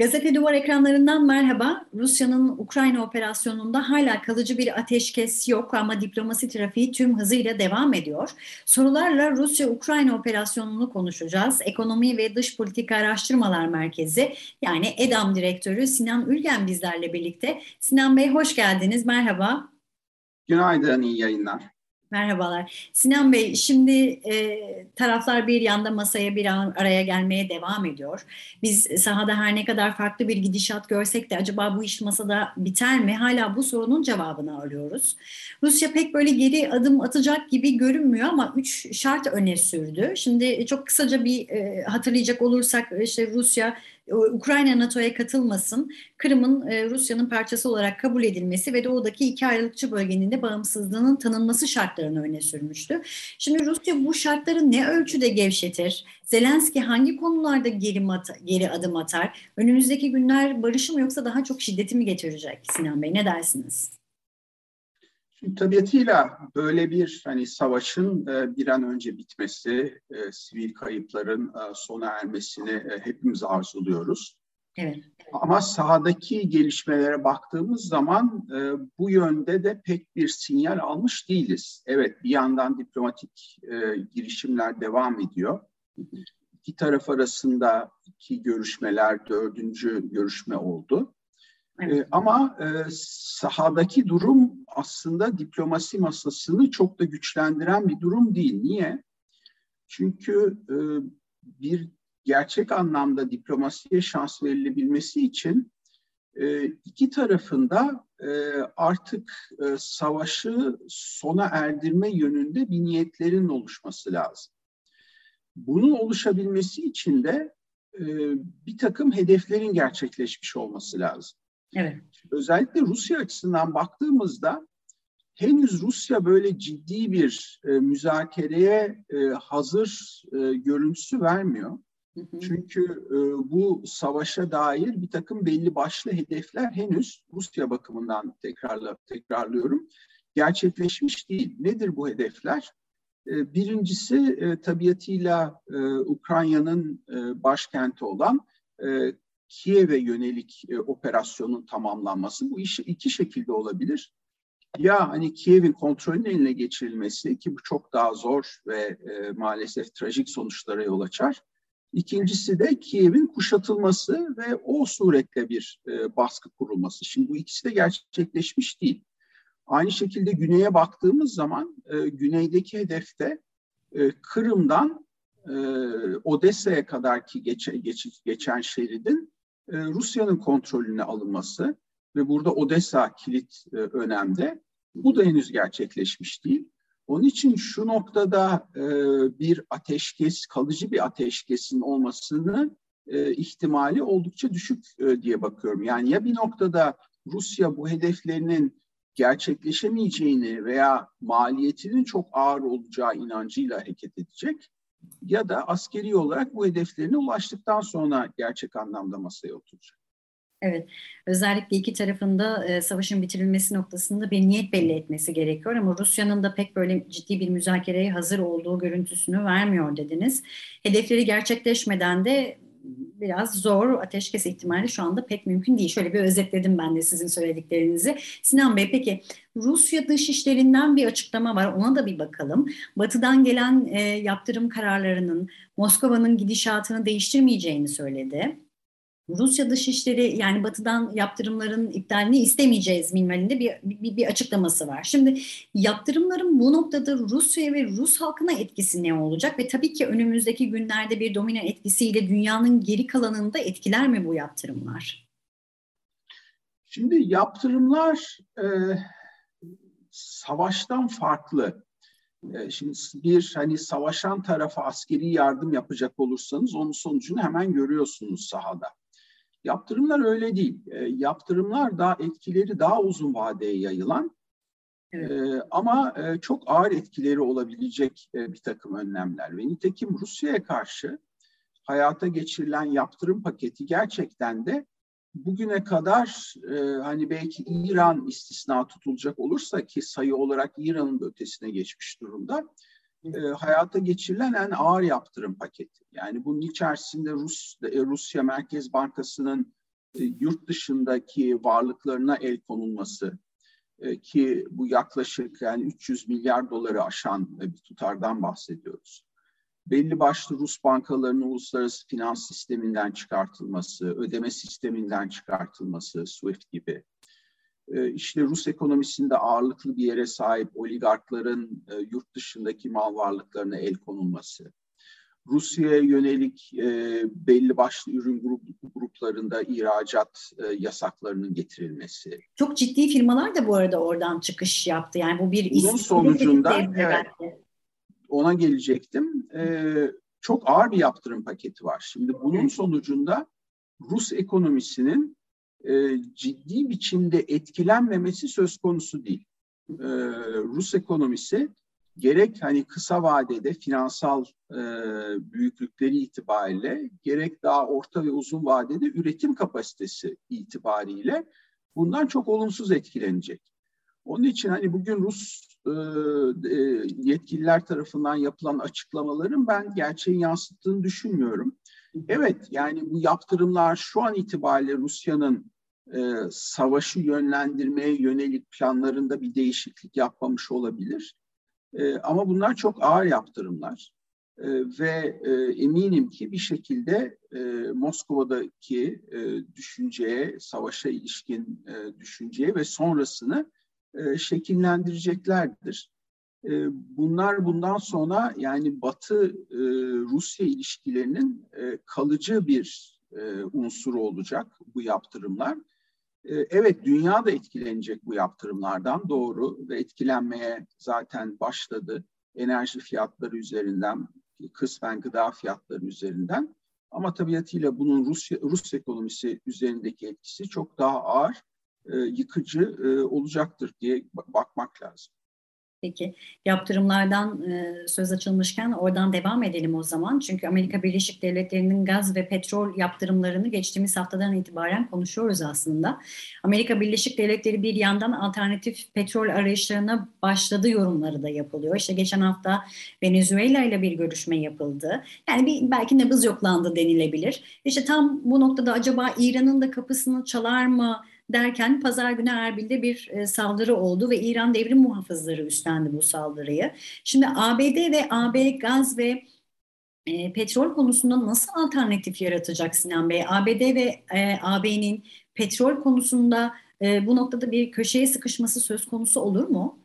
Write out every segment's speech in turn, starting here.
Gazete Duvar ekranlarından merhaba. Rusya'nın Ukrayna operasyonunda hala kalıcı bir ateşkes yok ama diplomasi trafiği tüm hızıyla devam ediyor. Sorularla Rusya-Ukrayna operasyonunu konuşacağız. Ekonomi ve Dış Politika Araştırmalar Merkezi yani EDAM Direktörü Sinan Ülgen bizlerle birlikte. Sinan Bey hoş geldiniz, merhaba. Günaydın, iyi yayınlar. Merhabalar. Sinan Bey, şimdi e, taraflar bir yanda masaya bir araya gelmeye devam ediyor. Biz sahada her ne kadar farklı bir gidişat görsek de acaba bu iş masada biter mi? Hala bu sorunun cevabını arıyoruz. Rusya pek böyle geri adım atacak gibi görünmüyor ama üç şart öne sürdü. Şimdi çok kısaca bir e, hatırlayacak olursak işte Rusya Ukrayna NATO'ya katılmasın, Kırım'ın e, Rusya'nın parçası olarak kabul edilmesi ve doğudaki iki ayrılıkçı bölgenin de bağımsızlığının tanınması şartlarını öne sürmüştü. Şimdi Rusya bu şartları ne ölçüde gevşetir? Zelenski hangi konularda geri, geri adım atar? Önümüzdeki günler barışı mı yoksa daha çok şiddeti mi getirecek Sinan Bey? Ne dersiniz? Şimdi tabiatıyla böyle bir hani savaşın e, bir an önce bitmesi, e, sivil kayıpların e, sona ermesini hepimiz arzuluyoruz. Evet. Ama sahadaki gelişmelere baktığımız zaman bu yönde de pek bir sinyal almış değiliz. Evet bir yandan diplomatik girişimler devam ediyor. İki taraf arasında iki görüşmeler, dördüncü görüşme oldu. Evet. E, ama e, sahadaki durum aslında diplomasi masasını çok da güçlendiren bir durum değil. Niye? Çünkü e, bir gerçek anlamda diplomasiye şans verilebilmesi için e, iki tarafında e, artık e, savaşı sona erdirme yönünde bir niyetlerin oluşması lazım. Bunun oluşabilmesi için de e, bir takım hedeflerin gerçekleşmiş olması lazım. Evet. Özellikle Rusya açısından baktığımızda henüz Rusya böyle ciddi bir e, müzakereye e, hazır e, görüntüsü vermiyor. Hı hı. Çünkü e, bu savaşa dair bir takım belli başlı hedefler henüz Rusya bakımından tekrarla, tekrarlıyorum gerçekleşmiş değil. Nedir bu hedefler? E, birincisi e, tabiatıyla e, Ukrayna'nın e, başkenti olan e, Kiev'e yönelik e, operasyonun tamamlanması bu iş iki şekilde olabilir. Ya hani Kiev'in kontrolünün eline geçirilmesi ki bu çok daha zor ve e, maalesef trajik sonuçlara yol açar. İkincisi de Kiev'in kuşatılması ve o suretle bir e, baskı kurulması. Şimdi bu ikisi de gerçekleşmiş değil. Aynı şekilde güneye baktığımız zaman e, güneydeki hedefte e, Kırım'dan e, Odessa'ya kadar ki geçe, geç, geçen şeridin e, Rusya'nın kontrolüne alınması ve burada Odessa kilit e, önemde. Bu da henüz gerçekleşmiş değil. Onun için şu noktada e, bir ateşkes, kalıcı bir ateşkesin olmasını ihtimali oldukça düşük diye bakıyorum. Yani ya bir noktada Rusya bu hedeflerinin gerçekleşemeyeceğini veya maliyetinin çok ağır olacağı inancıyla hareket edecek ya da askeri olarak bu hedeflerine ulaştıktan sonra gerçek anlamda masaya oturacak. Evet, özellikle iki tarafında e, savaşın bitirilmesi noktasında bir niyet belli etmesi gerekiyor ama Rusya'nın da pek böyle ciddi bir müzakereye hazır olduğu görüntüsünü vermiyor dediniz. Hedefleri gerçekleşmeden de biraz zor. Ateşkes ihtimali şu anda pek mümkün değil. Şöyle bir özetledim ben de sizin söylediklerinizi. Sinan Bey peki Rusya dışişlerinden bir açıklama var. Ona da bir bakalım. Batı'dan gelen e, yaptırım kararlarının Moskova'nın gidişatını değiştirmeyeceğini söyledi. Rusya Dışişleri yani Batı'dan yaptırımların iptalini istemeyeceğiz minvalinde bir, bir, bir açıklaması var. Şimdi yaptırımların bu noktada Rusya ve Rus halkına etkisi ne olacak ve tabii ki önümüzdeki günlerde bir domino etkisiyle dünyanın geri kalanında etkiler mi bu yaptırımlar? Şimdi yaptırımlar e, savaştan farklı. E, şimdi bir hani savaşan tarafa askeri yardım yapacak olursanız onun sonucunu hemen görüyorsunuz sahada. Yaptırımlar öyle değil. E, yaptırımlar daha etkileri daha uzun vadeye yayılan evet. e, ama e, çok ağır etkileri olabilecek e, bir takım önlemler. Ve nitekim Rusya'ya karşı hayata geçirilen yaptırım paketi gerçekten de bugüne kadar e, hani belki İran istisna tutulacak olursa ki sayı olarak İran'ın da ötesine geçmiş durumda e, hayata geçirilen en ağır yaptırım paketi. Yani bunun içerisinde Rus e, Rusya Merkez Bankası'nın yurt dışındaki varlıklarına el konulması ki bu yaklaşık yani 300 milyar doları aşan bir tutardan bahsediyoruz belli başlı Rus bankalarının uluslararası finans sisteminden çıkartılması, ödeme sisteminden çıkartılması, SWIFT gibi. Ee, işte Rus ekonomisinde ağırlıklı bir yere sahip oligarkların e, yurt dışındaki mal varlıklarına el konulması. Rusya'ya yönelik e, belli başlı ürün grup, gruplarında ihracat e, yasaklarının getirilmesi. Çok ciddi firmalar da bu arada oradan çıkış yaptı. Yani bu bir Bunun sonucunda evet, ona gelecektim. Çok ağır bir yaptırım paketi var. Şimdi bunun sonucunda Rus ekonomisinin e, ciddi biçimde etkilenmemesi söz konusu değil. Ee, Rus ekonomisi gerek hani kısa vadede finansal e, büyüklükleri itibariyle gerek daha orta ve uzun vadede üretim kapasitesi itibariyle bundan çok olumsuz etkilenecek. Onun için hani bugün Rus e, e, yetkililer tarafından yapılan açıklamaların ben gerçeği yansıttığını düşünmüyorum. Evet yani bu yaptırımlar şu an itibariyle Rusya'nın e, savaşı yönlendirmeye yönelik planlarında bir değişiklik yapmamış olabilir. E, ama bunlar çok ağır yaptırımlar. E, ve e, eminim ki bir şekilde e, Moskova'daki e, düşünceye, savaşa ilişkin e, düşünceye ve sonrasını e, şekillendireceklerdir. E, bunlar bundan sonra yani Batı-Rusya e, ilişkilerinin kalıcı bir unsuru olacak bu yaptırımlar. Evet dünya da etkilenecek bu yaptırımlardan doğru ve etkilenmeye zaten başladı. Enerji fiyatları üzerinden, kısmen gıda fiyatları üzerinden. Ama tabiatıyla bunun Rusya, Rus ekonomisi üzerindeki etkisi çok daha ağır e, yıkıcı e, olacaktır diye bakmak lazım. Peki yaptırımlardan e, söz açılmışken oradan devam edelim o zaman. Çünkü Amerika Birleşik Devletleri'nin gaz ve petrol yaptırımlarını geçtiğimiz haftadan itibaren konuşuyoruz aslında. Amerika Birleşik Devletleri bir yandan alternatif petrol arayışlarına başladı yorumları da yapılıyor. İşte geçen hafta Venezuela ile bir görüşme yapıldı. Yani bir, belki nabız yoklandı denilebilir. İşte tam bu noktada acaba İran'ın da kapısını çalar mı? Derken pazar günü Erbil'de bir e, saldırı oldu ve İran devrim muhafızları üstlendi bu saldırıyı. Şimdi ABD ve AB gaz ve e, petrol konusunda nasıl alternatif yaratacak Sinan Bey? ABD ve e, AB'nin petrol konusunda e, bu noktada bir köşeye sıkışması söz konusu olur mu?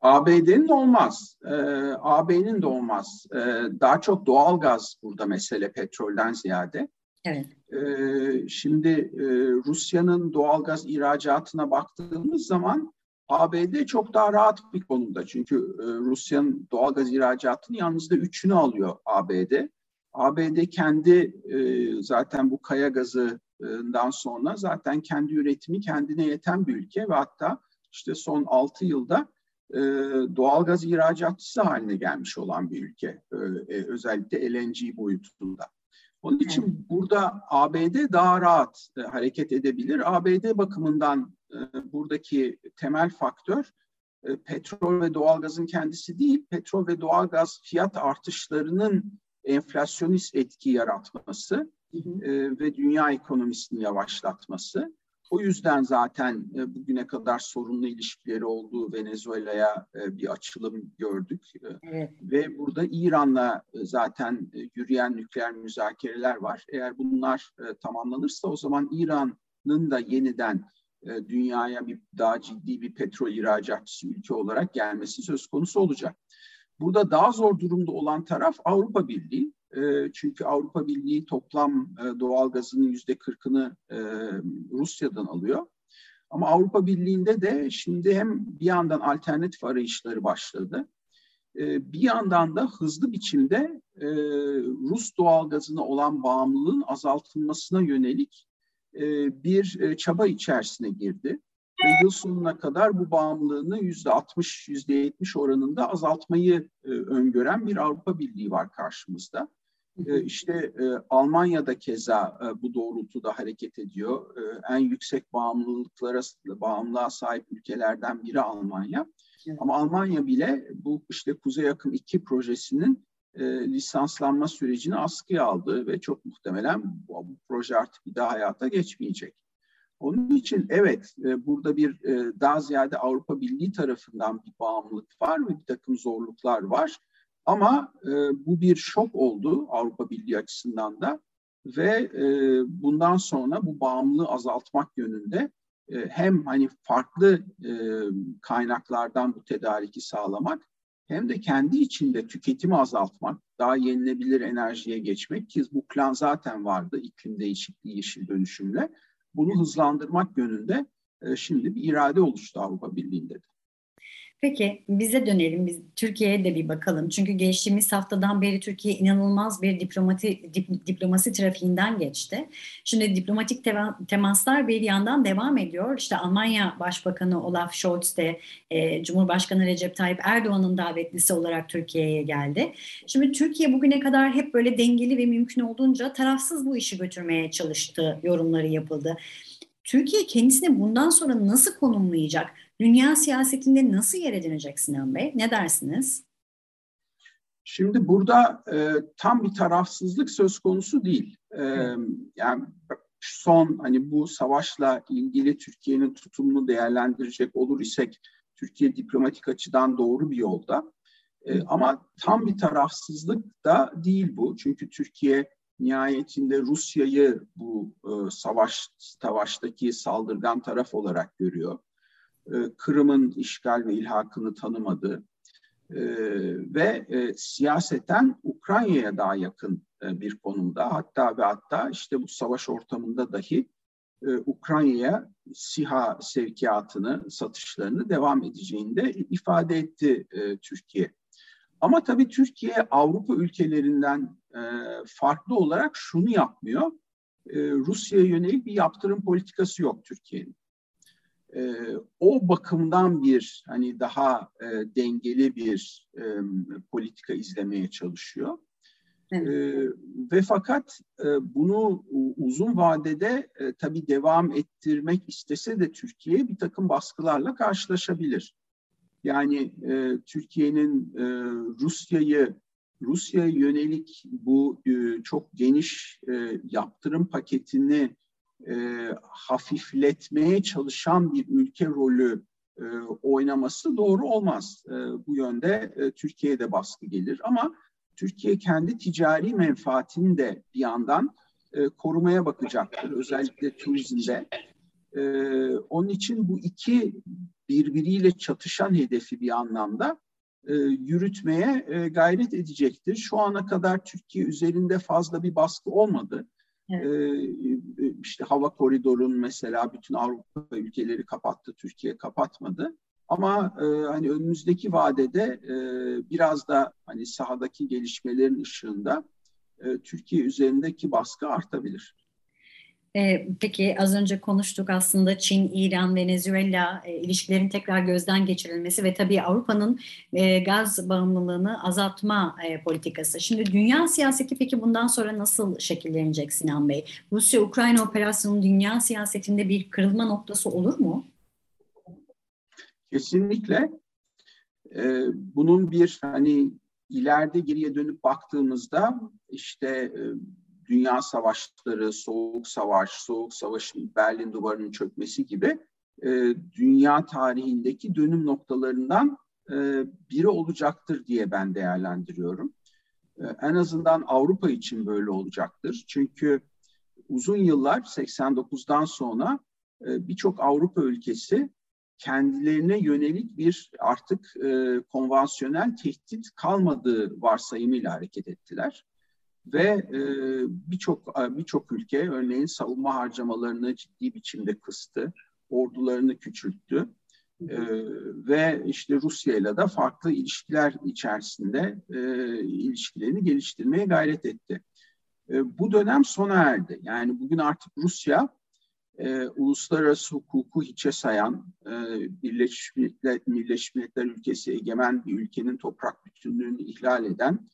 ABD'nin de olmaz. E, AB'nin de olmaz. E, daha çok doğal gaz burada mesele petrolden ziyade. Evet. Ee, şimdi e, Rusya'nın doğalgaz ihracatına baktığımız zaman ABD çok daha rahat bir konumda. Çünkü e, Rusya'nın doğalgaz ihracatını yalnızca üçünü alıyor ABD. ABD kendi e, zaten bu kaya gazından sonra zaten kendi üretimi kendine yeten bir ülke ve hatta işte son 6 yılda e, doğalgaz ihracatçısı haline gelmiş olan bir ülke. E, özellikle LNG boyutunda. Onun için burada ABD daha rahat e, hareket edebilir. ABD bakımından e, buradaki temel faktör e, petrol ve doğalgazın kendisi değil, petrol ve doğalgaz fiyat artışlarının enflasyonist etki yaratması hı hı. E, ve dünya ekonomisini yavaşlatması. O yüzden zaten e, bugüne kadar sorunlu ilişkileri olduğu Venezuela'ya e, bir açılım gördük. E, evet. Ve burada İran'la zaten yürüyen nükleer müzakereler var. Eğer bunlar tamamlanırsa o zaman İran'ın da yeniden dünyaya bir daha ciddi bir petrol ihracatçısı ülke olarak gelmesi söz konusu olacak. Burada daha zor durumda olan taraf Avrupa Birliği. Ee, çünkü Avrupa Birliği toplam e, doğal gazının yüzde kırkını e, Rusya'dan alıyor. Ama Avrupa Birliği'nde de şimdi hem bir yandan alternatif arayışları başladı. E, bir yandan da hızlı biçimde Rus doğalgazına olan bağımlılığın azaltılmasına yönelik bir çaba içerisine girdi. Ve yıl sonuna kadar bu bağımlılığını yüzde 60, yüzde 70 oranında azaltmayı öngören bir Avrupa Birliği var karşımızda. E, işte e, Almanya'da keza e, bu doğrultuda hareket ediyor. E, en yüksek bağımlılıklara bağımlılığa sahip ülkelerden biri Almanya. Evet. Ama Almanya bile bu işte Kuzey Akım 2 projesinin e, lisanslanma sürecini askıya aldı ve çok muhtemelen bu, bu proje artık bir daha hayata geçmeyecek. Onun için evet e, burada bir e, daha ziyade Avrupa Birliği tarafından bir bağımlılık var ve bir takım zorluklar var. Ama e, bu bir şok oldu Avrupa Birliği açısından da ve e, bundan sonra bu bağımlılığı azaltmak yönünde e, hem hani farklı e, kaynaklardan bu tedariki sağlamak hem de kendi içinde tüketimi azaltmak, daha yenilebilir enerjiye geçmek ki bu plan zaten vardı iklim değişikliği yeşil dönüşümle. Bunu hızlandırmak yönünde e, şimdi bir irade oluştu Avrupa Birliği'nde de. Peki bize dönelim, biz Türkiye'ye de bir bakalım. Çünkü geçtiğimiz haftadan beri Türkiye inanılmaz bir diplomati, dip, diplomasi trafiğinden geçti. Şimdi diplomatik temaslar bir yandan devam ediyor. İşte Almanya Başbakanı Olaf Scholz de e, Cumhurbaşkanı Recep Tayyip Erdoğan'ın davetlisi olarak Türkiye'ye geldi. Şimdi Türkiye bugüne kadar hep böyle dengeli ve mümkün olduğunca tarafsız bu işi götürmeye çalıştı yorumları yapıldı. Türkiye kendisini bundan sonra nasıl konumlayacak? Dünya siyasetinde nasıl yer edinecek Sinan Bey? Ne dersiniz? Şimdi burada e, tam bir tarafsızlık söz konusu değil. E, yani son hani bu savaşla ilgili Türkiye'nin tutumunu değerlendirecek olur isek Türkiye diplomatik açıdan doğru bir yolda. E, ama tam bir tarafsızlık da değil bu. Çünkü Türkiye nihayetinde Rusya'yı bu e, savaş savaştaki saldırgan taraf olarak görüyor. E, Kırım'ın işgal ve ilhakını tanımadı e, ve e, siyaseten Ukrayna'ya daha yakın e, bir konumda. Hatta ve hatta işte bu savaş ortamında dahi e, Ukrayna'ya SİHA sevkiyatını, satışlarını devam edeceğini de ifade etti e, Türkiye. Ama tabii Türkiye Avrupa ülkelerinden e, farklı olarak şunu yapmıyor. E, Rusya'ya yönelik bir yaptırım politikası yok Türkiye'nin. E, o bakımdan bir hani daha e, dengeli bir e, politika izlemeye çalışıyor. Evet. E, ve fakat e, bunu uzun vadede e, tabii devam ettirmek istese de Türkiye bir takım baskılarla karşılaşabilir. Yani e, Türkiye'nin e, Rusya'yı Rusya'ya yönelik bu e, çok geniş e, yaptırım paketini e, hafifletmeye çalışan bir ülke rolü e, oynaması doğru olmaz. E, bu yönde e, Türkiye'de baskı gelir ama Türkiye kendi ticari menfaatini de bir yandan e, korumaya bakacaktır. Özellikle turizmde. E, onun için bu iki birbiriyle çatışan hedefi bir anlamda e, yürütmeye e, gayret edecektir. Şu ana kadar Türkiye üzerinde fazla bir baskı olmadı. Evet. E, e işte hava koridorun mesela bütün Avrupa ülkeleri kapattı, Türkiye kapatmadı. Ama e, hani önümüzdeki vadede e, biraz da hani sahadaki gelişmelerin ışığında e, Türkiye üzerindeki baskı artabilir. E, peki az önce konuştuk aslında Çin, İran, Venezuela e, ilişkilerin tekrar gözden geçirilmesi ve tabii Avrupa'nın e, gaz bağımlılığını azaltma e, politikası. Şimdi dünya siyaseti peki bundan sonra nasıl şekillenecek Sinan Bey? Rusya-Ukrayna operasyonu dünya siyasetinde bir kırılma noktası olur mu? Kesinlikle. E, bunun bir hani ileride geriye dönüp baktığımızda işte dünya savaşları, soğuk savaş, soğuk savaşın Berlin duvarının çökmesi gibi e, dünya tarihindeki dönüm noktalarından e, biri olacaktır diye ben değerlendiriyorum. E, en azından Avrupa için böyle olacaktır. Çünkü uzun yıllar 89'dan sonra e, birçok Avrupa ülkesi kendilerine yönelik bir artık e, konvansiyonel tehdit kalmadığı varsayımıyla hareket ettiler ve e, birçok birçok ülke örneğin savunma harcamalarını ciddi biçimde kıstı, ordularını küçülttü e, ve işte Rusya ile de farklı ilişkiler içerisinde e, ilişkilerini geliştirmeye gayret etti. E, bu dönem sona erdi. Yani bugün artık Rusya e, uluslararası hukuku hiçe sayan, e, Birleşmiş, Milletler, Birleşmiş Milletler ülkesi egemen bir ülkenin toprak bütünlüğünü ihlal eden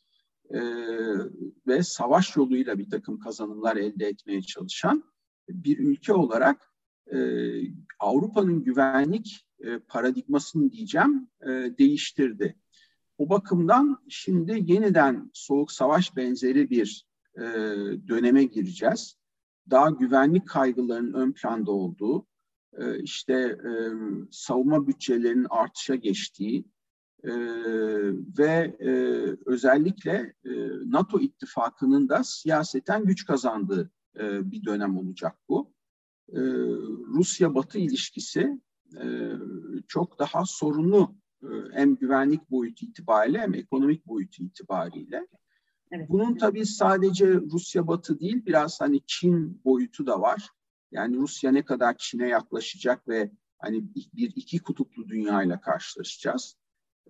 e, ve savaş yoluyla bir takım kazanımlar elde etmeye çalışan bir ülke olarak e, Avrupa'nın güvenlik e, paradigmasını diyeceğim e, değiştirdi. o bakımdan şimdi yeniden soğuk savaş benzeri bir e, döneme gireceğiz. Daha güvenlik kaygılarının ön planda olduğu, e, işte e, savunma bütçelerinin artışa geçtiği e, ve e, özellikle e, NATO ittifakının da siyaseten güç kazandığı e, bir dönem olacak bu. E, Rusya-Batı ilişkisi e, çok daha sorunlu e, hem güvenlik boyutu itibariyle hem ekonomik boyutu itibariyle. Evet. Bunun tabii sadece Rusya-Batı değil, biraz hani Çin boyutu da var. Yani Rusya ne kadar Çin'e yaklaşacak ve hani bir iki kutuplu dünyayla karşılaşacağız.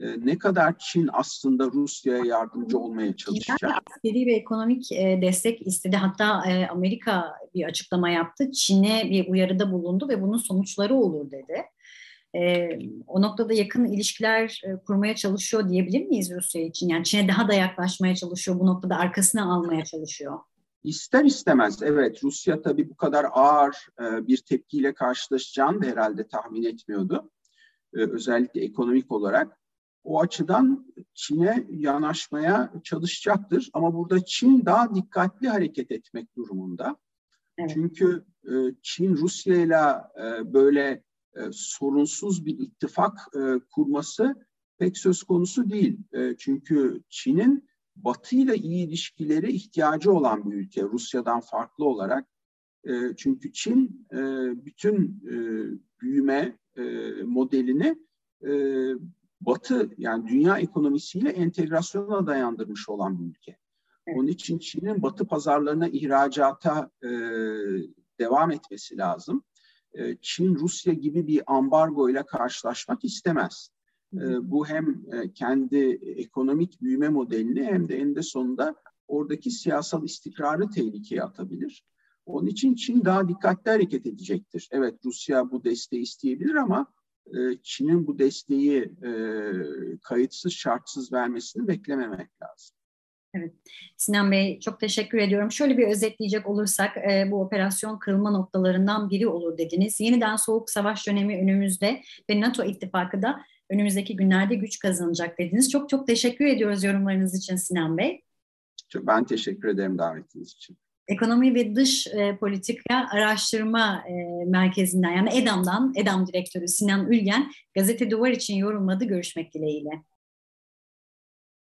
Ee, ne kadar Çin aslında Rusya'ya yardımcı olmaya çalışacak? Çin'den askeri ve ekonomik e, destek istedi. Hatta e, Amerika bir açıklama yaptı. Çin'e bir uyarıda bulundu ve bunun sonuçları olur dedi. E, o noktada yakın ilişkiler kurmaya çalışıyor diyebilir miyiz Rusya için? Yani Çin'e daha da yaklaşmaya çalışıyor. Bu noktada arkasına almaya çalışıyor. İster istemez evet Rusya tabii bu kadar ağır bir tepkiyle karşılaşacağını da herhalde tahmin etmiyordu. Özellikle ekonomik olarak o açıdan Çin'e yanaşmaya çalışacaktır. Ama burada Çin daha dikkatli hareket etmek durumunda. Evet. Çünkü e, Çin Rusya ile e, böyle e, sorunsuz bir ittifak kurması pek söz konusu değil. Çünkü Çin'in Batı ile iyi ilişkileri ihtiyacı olan bir ülke Rusya'dan farklı olarak. Çünkü Çin bütün büyüme modelini Batı yani dünya ekonomisiyle entegrasyona dayandırmış olan bir ülke. Onun için Çin'in Batı pazarlarına ihracata e, devam etmesi lazım. E, Çin Rusya gibi bir ambargo ile karşılaşmak istemez. E, bu hem e, kendi ekonomik büyüme modelini hem de eninde sonunda oradaki siyasal istikrarı tehlikeye atabilir. Onun için Çin daha dikkatli hareket edecektir. Evet Rusya bu desteği isteyebilir ama Çin'in bu desteği e, kayıtsız şartsız vermesini beklememek lazım. Evet. Sinan Bey çok teşekkür ediyorum. Şöyle bir özetleyecek olursak e, bu operasyon kırılma noktalarından biri olur dediniz. Yeniden soğuk savaş dönemi önümüzde ve NATO ittifakı da önümüzdeki günlerde güç kazanacak dediniz. Çok çok teşekkür ediyoruz yorumlarınız için Sinan Bey. Ben teşekkür ederim davetiniz için. Ekonomi ve Dış e, Politika Araştırma e, Merkezi'nden yani EDAM'dan, EDAM Direktörü Sinan Ülgen gazete Duvar için yorumladı. Görüşmek dileğiyle.